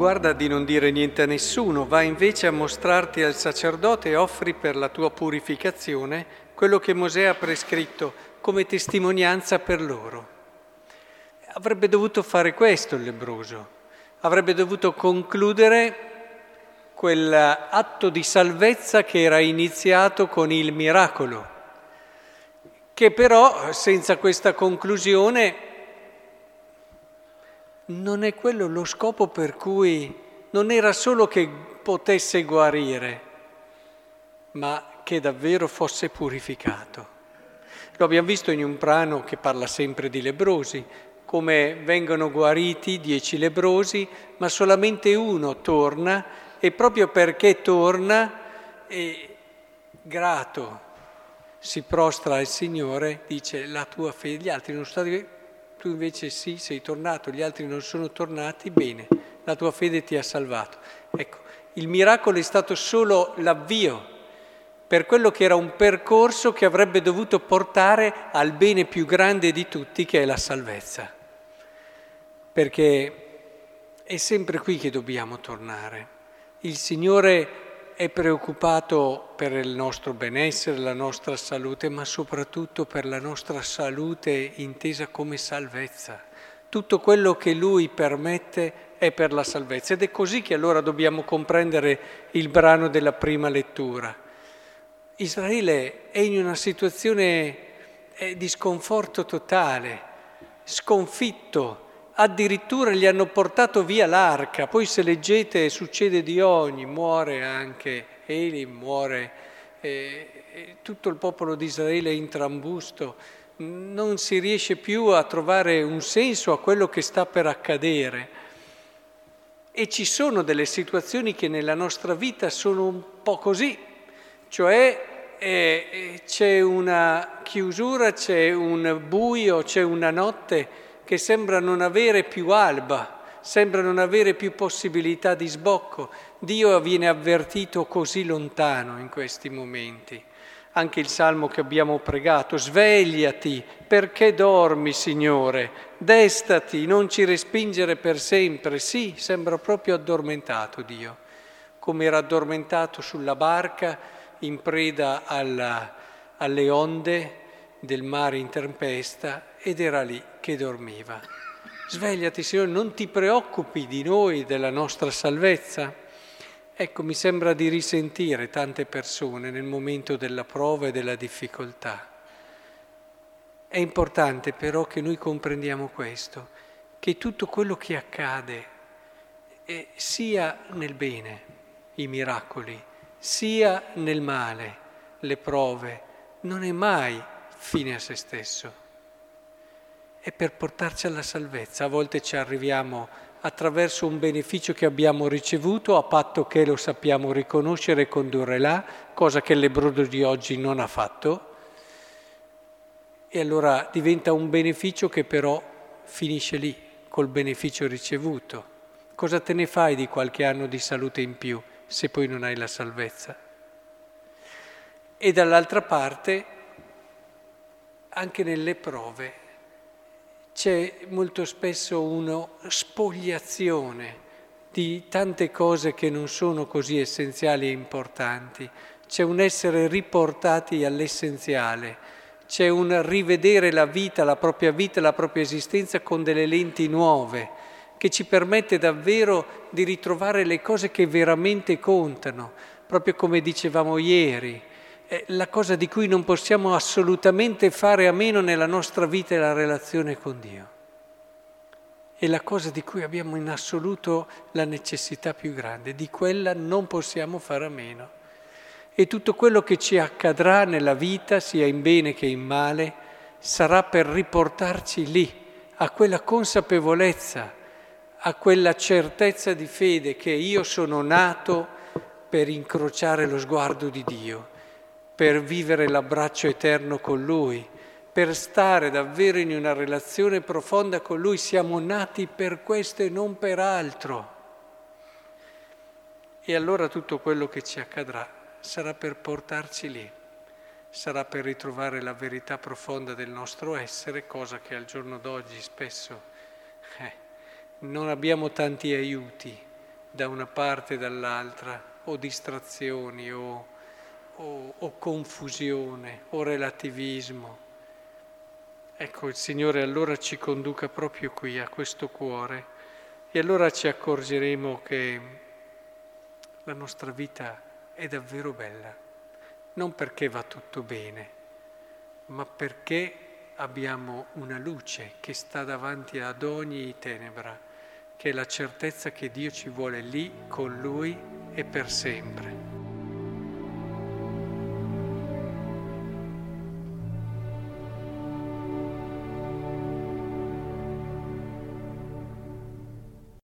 Guarda di non dire niente a nessuno, va invece a mostrarti al sacerdote e offri per la tua purificazione quello che Mosè ha prescritto come testimonianza per loro. Avrebbe dovuto fare questo il lebroso, avrebbe dovuto concludere quell'atto di salvezza che era iniziato con il miracolo, che però senza questa conclusione non è quello lo scopo per cui non era solo che potesse guarire, ma che davvero fosse purificato. Lo abbiamo visto in un brano che parla sempre di lebrosi, come vengono guariti dieci lebrosi, ma solamente uno torna e proprio perché torna, è grato, si prostra al Signore, dice la tua fede, gli altri non sono stati tu invece sì, sei tornato, gli altri non sono tornati, bene, la tua fede ti ha salvato. Ecco, il miracolo è stato solo l'avvio per quello che era un percorso che avrebbe dovuto portare al bene più grande di tutti, che è la salvezza. Perché è sempre qui che dobbiamo tornare. Il Signore è preoccupato per il nostro benessere, la nostra salute, ma soprattutto per la nostra salute intesa come salvezza. Tutto quello che Lui permette è per la salvezza ed è così che allora dobbiamo comprendere il brano della prima lettura. Israele è in una situazione eh, di sconforto totale, sconfitto, addirittura gli hanno portato via l'arca, poi se leggete succede di ogni, muore anche Eli, muore eh, tutto il popolo di Israele in trambusto, non si riesce più a trovare un senso a quello che sta per accadere. E ci sono delle situazioni che nella nostra vita sono un po' così, cioè eh, c'è una chiusura, c'è un buio, c'è una notte che sembra non avere più alba, sembra non avere più possibilità di sbocco. Dio viene avvertito così lontano in questi momenti. Anche il salmo che abbiamo pregato, svegliati, perché dormi, Signore? Destati, non ci respingere per sempre. Sì, sembra proprio addormentato Dio, come era addormentato sulla barca in preda alla, alle onde del mare in tempesta ed era lì che dormiva. Svegliati, Signore, non ti preoccupi di noi, della nostra salvezza. Ecco, mi sembra di risentire tante persone nel momento della prova e della difficoltà. È importante però che noi comprendiamo questo, che tutto quello che accade, eh, sia nel bene, i miracoli, sia nel male, le prove, non è mai fine a se stesso è per portarci alla salvezza. A volte ci arriviamo attraverso un beneficio che abbiamo ricevuto, a patto che lo sappiamo riconoscere e condurre là, cosa che l'ebrodo di oggi non ha fatto. E allora diventa un beneficio che però finisce lì, col beneficio ricevuto. Cosa te ne fai di qualche anno di salute in più se poi non hai la salvezza? E dall'altra parte, anche nelle prove, c'è molto spesso una spogliazione di tante cose che non sono così essenziali e importanti, c'è un essere riportati all'essenziale, c'è un rivedere la vita, la propria vita, la propria esistenza con delle lenti nuove, che ci permette davvero di ritrovare le cose che veramente contano, proprio come dicevamo ieri è la cosa di cui non possiamo assolutamente fare a meno nella nostra vita è la relazione con Dio. È la cosa di cui abbiamo in assoluto la necessità più grande, di quella non possiamo fare a meno. E tutto quello che ci accadrà nella vita, sia in bene che in male, sarà per riportarci lì, a quella consapevolezza, a quella certezza di fede che io sono nato per incrociare lo sguardo di Dio per vivere l'abbraccio eterno con Lui, per stare davvero in una relazione profonda con Lui. Siamo nati per questo e non per altro. E allora tutto quello che ci accadrà sarà per portarci lì, sarà per ritrovare la verità profonda del nostro essere, cosa che al giorno d'oggi spesso eh, non abbiamo tanti aiuti da una parte e dall'altra, o distrazioni, o, o, o confusione, o relativismo. Ecco, il Signore allora ci conduca proprio qui, a questo cuore, e allora ci accorgeremo che la nostra vita è davvero bella, non perché va tutto bene, ma perché abbiamo una luce che sta davanti ad ogni tenebra che è la certezza che Dio ci vuole lì con Lui e per sempre.